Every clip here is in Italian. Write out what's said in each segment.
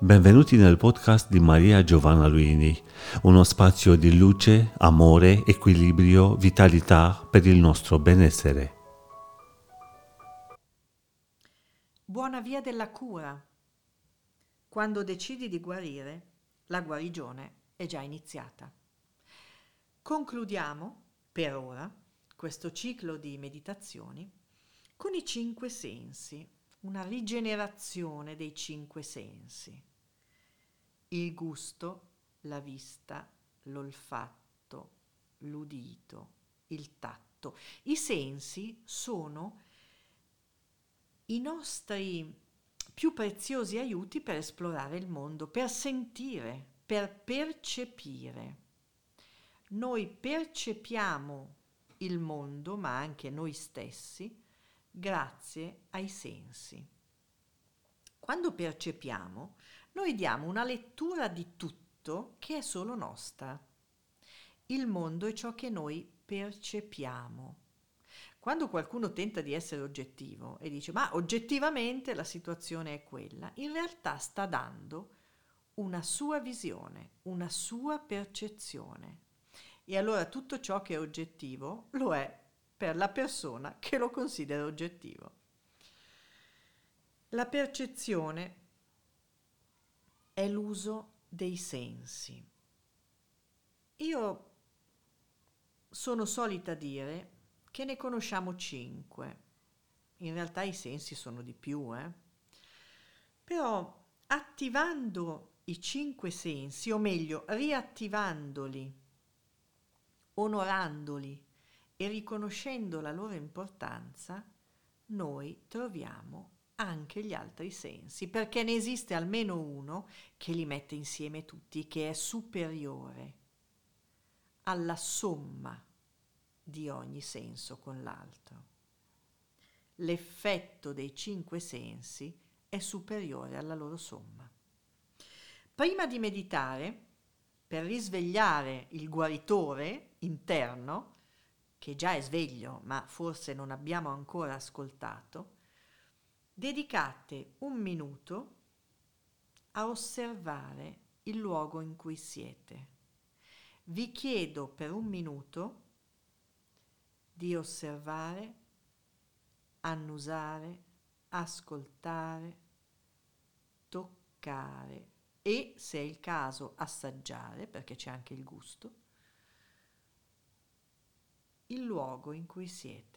Benvenuti nel podcast di Maria Giovanna Luini, uno spazio di luce, amore, equilibrio, vitalità per il nostro benessere. Buona via della cura. Quando decidi di guarire, la guarigione è già iniziata. Concludiamo, per ora, questo ciclo di meditazioni con i cinque sensi, una rigenerazione dei cinque sensi il gusto, la vista, l'olfatto, l'udito, il tatto. I sensi sono i nostri più preziosi aiuti per esplorare il mondo, per sentire, per percepire. Noi percepiamo il mondo, ma anche noi stessi, grazie ai sensi. Quando percepiamo, noi diamo una lettura di tutto che è solo nostra. Il mondo è ciò che noi percepiamo. Quando qualcuno tenta di essere oggettivo e dice ma oggettivamente la situazione è quella, in realtà sta dando una sua visione, una sua percezione. E allora tutto ciò che è oggettivo lo è per la persona che lo considera oggettivo. La percezione è l'uso dei sensi. Io sono solita dire che ne conosciamo cinque. In realtà i sensi sono di più, eh? Però attivando i cinque sensi, o meglio, riattivandoli, onorandoli e riconoscendo la loro importanza, noi troviamo anche gli altri sensi, perché ne esiste almeno uno che li mette insieme tutti, che è superiore alla somma di ogni senso con l'altro. L'effetto dei cinque sensi è superiore alla loro somma. Prima di meditare, per risvegliare il guaritore interno, che già è sveglio, ma forse non abbiamo ancora ascoltato, dedicate un minuto a osservare il luogo in cui siete. Vi chiedo per un minuto di osservare, annusare, ascoltare, toccare e, se è il caso, assaggiare, perché c'è anche il gusto, il luogo in cui siete.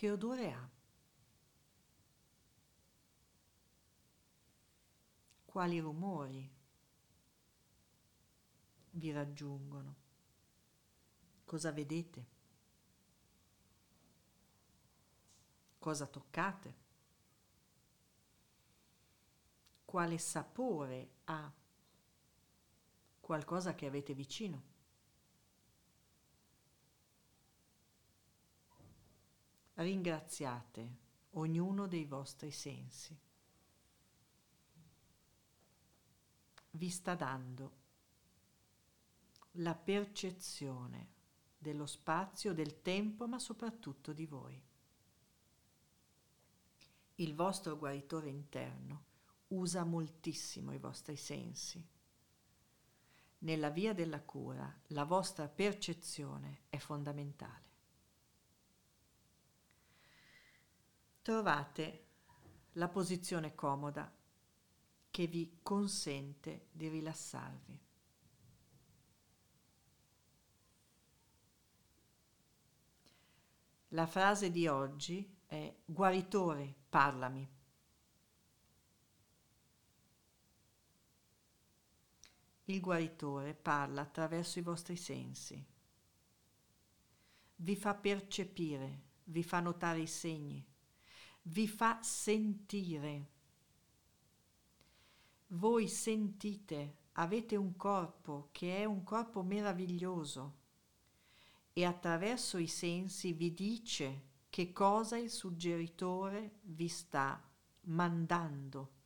Che odore ha? Quali rumori vi raggiungono? Cosa vedete? Cosa toccate? Quale sapore ha qualcosa che avete vicino? Ringraziate ognuno dei vostri sensi. Vi sta dando la percezione dello spazio, del tempo, ma soprattutto di voi. Il vostro guaritore interno usa moltissimo i vostri sensi. Nella via della cura la vostra percezione è fondamentale. Trovate la posizione comoda che vi consente di rilassarvi. La frase di oggi è guaritore, parlami. Il guaritore parla attraverso i vostri sensi, vi fa percepire, vi fa notare i segni, vi fa sentire. Voi sentite, avete un corpo che è un corpo meraviglioso e attraverso i sensi vi dice che cosa il suggeritore vi sta mandando.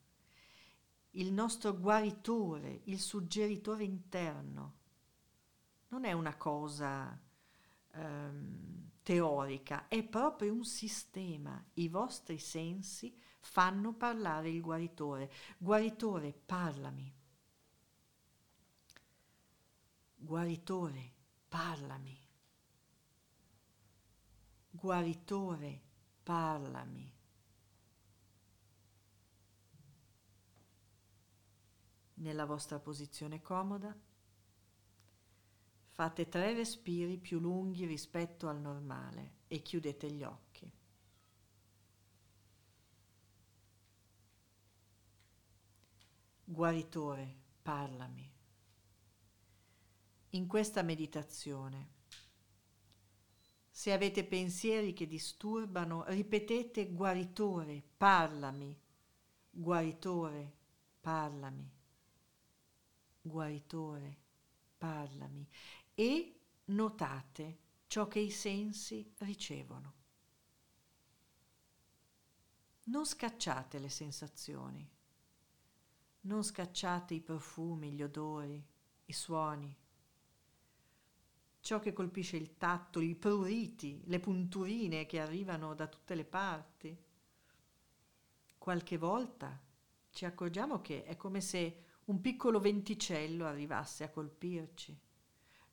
Il nostro guaritore, il suggeritore interno, non è una cosa ehm, teorica, è proprio un sistema. I vostri sensi fanno parlare il guaritore. Guaritore, parlami. Guaritore, parlami. Guaritore, parlami. Nella vostra posizione comoda fate tre respiri più lunghi rispetto al normale e chiudete gli occhi. Guaritore, parlami. In questa meditazione se avete pensieri che disturbano, ripetete guaritore, parlami, guaritore, parlami, guaritore, parlami e notate ciò che i sensi ricevono. Non scacciate le sensazioni, non scacciate i profumi, gli odori, i suoni ciò che colpisce il tatto, i pruriti, le punturine che arrivano da tutte le parti. Qualche volta ci accorgiamo che è come se un piccolo venticello arrivasse a colpirci.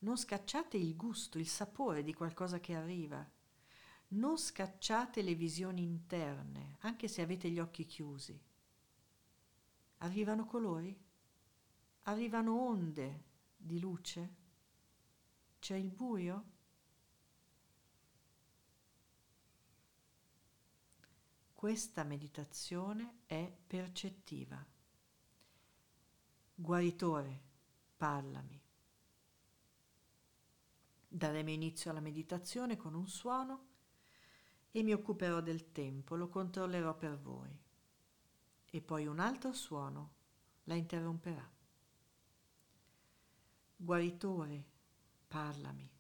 Non scacciate il gusto, il sapore di qualcosa che arriva. Non scacciate le visioni interne, anche se avete gli occhi chiusi. Arrivano colori? Arrivano onde di luce? C'è il buio? Questa meditazione è percettiva. Guaritore, parlami. Daremo inizio alla meditazione con un suono e mi occuperò del tempo, lo controllerò per voi. E poi un altro suono la interromperà. Guaritore, parlami.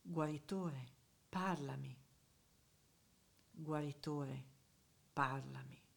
Guaritore, parlami. Guaritore, parlami.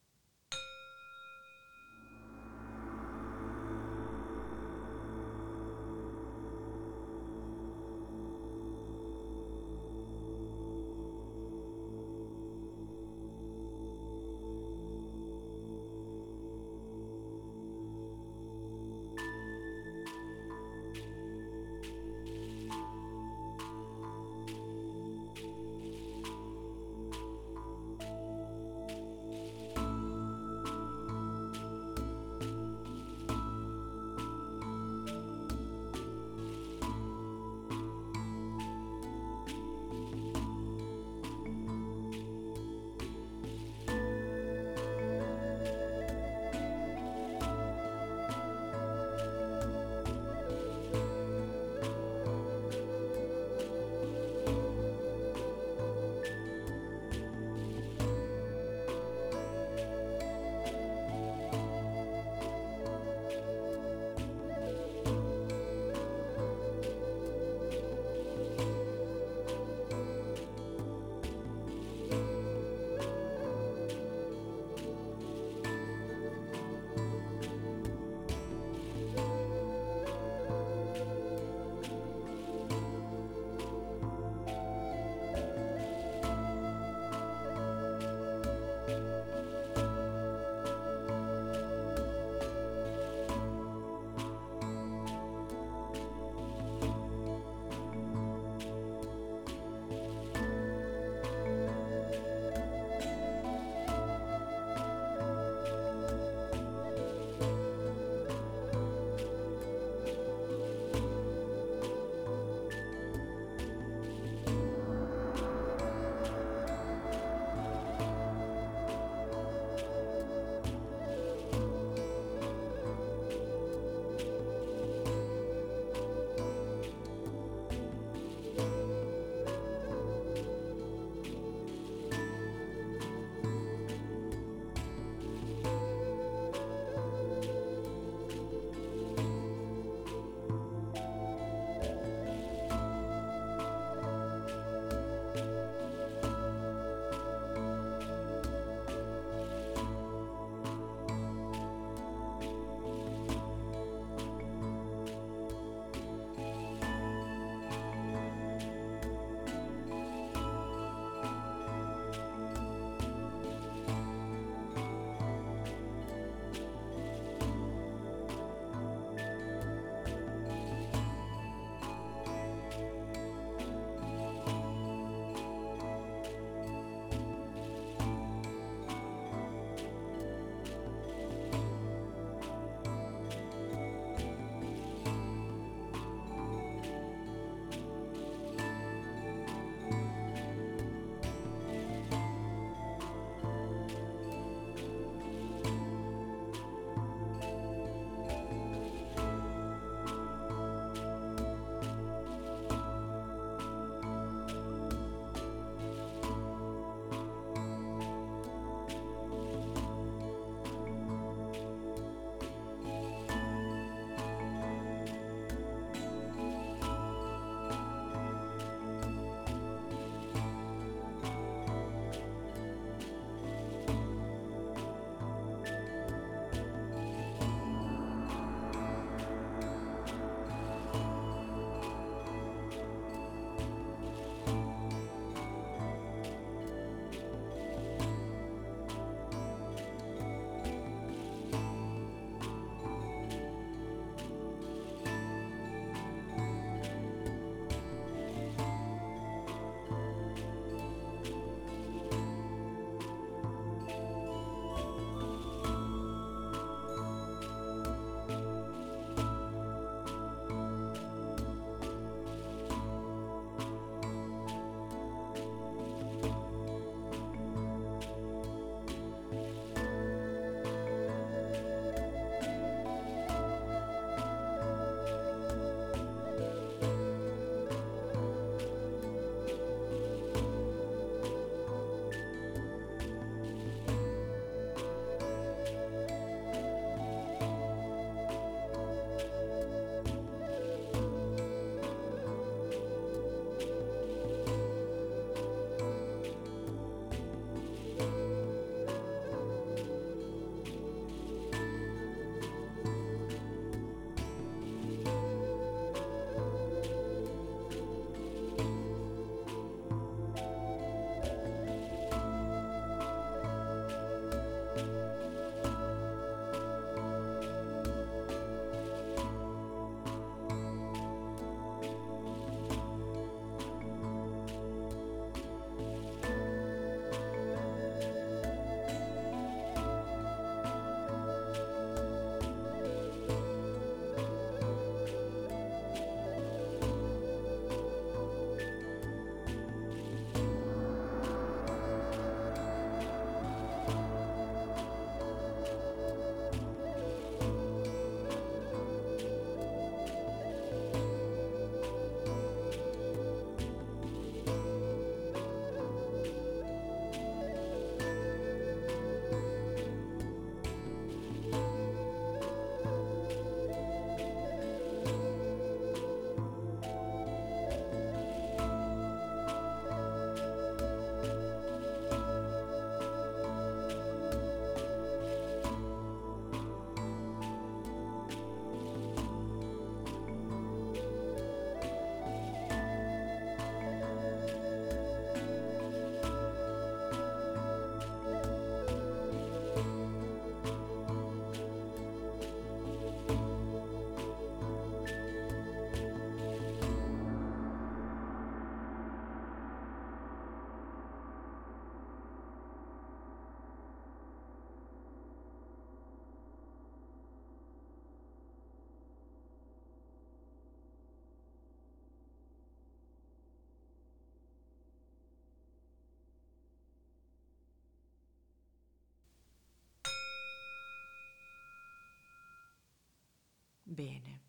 Bene.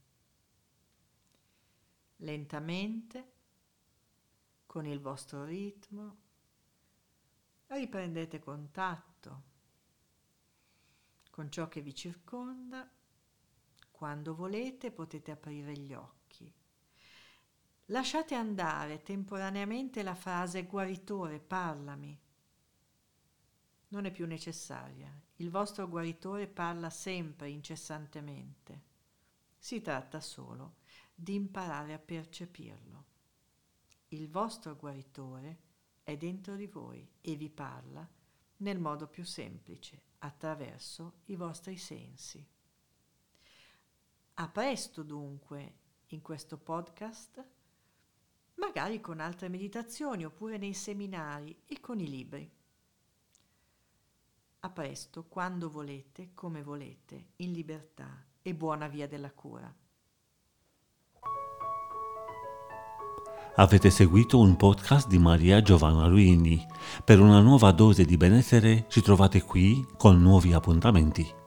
Lentamente, con il vostro ritmo, riprendete contatto con ciò che vi circonda. Quando volete potete aprire gli occhi. Lasciate andare temporaneamente la frase guaritore, parlami. Non è più necessaria. Il vostro guaritore parla sempre, incessantemente. Si tratta solo di imparare a percepirlo. Il vostro guaritore è dentro di voi e vi parla nel modo più semplice, attraverso i vostri sensi. A presto dunque in questo podcast, magari con altre meditazioni oppure nei seminari e con i libri. A presto, quando volete, come volete, in libertà e buona via della cura. Avete seguito un podcast di Maria Giovanna Luini. Per una nuova dose di benessere ci trovate qui con nuovi appuntamenti.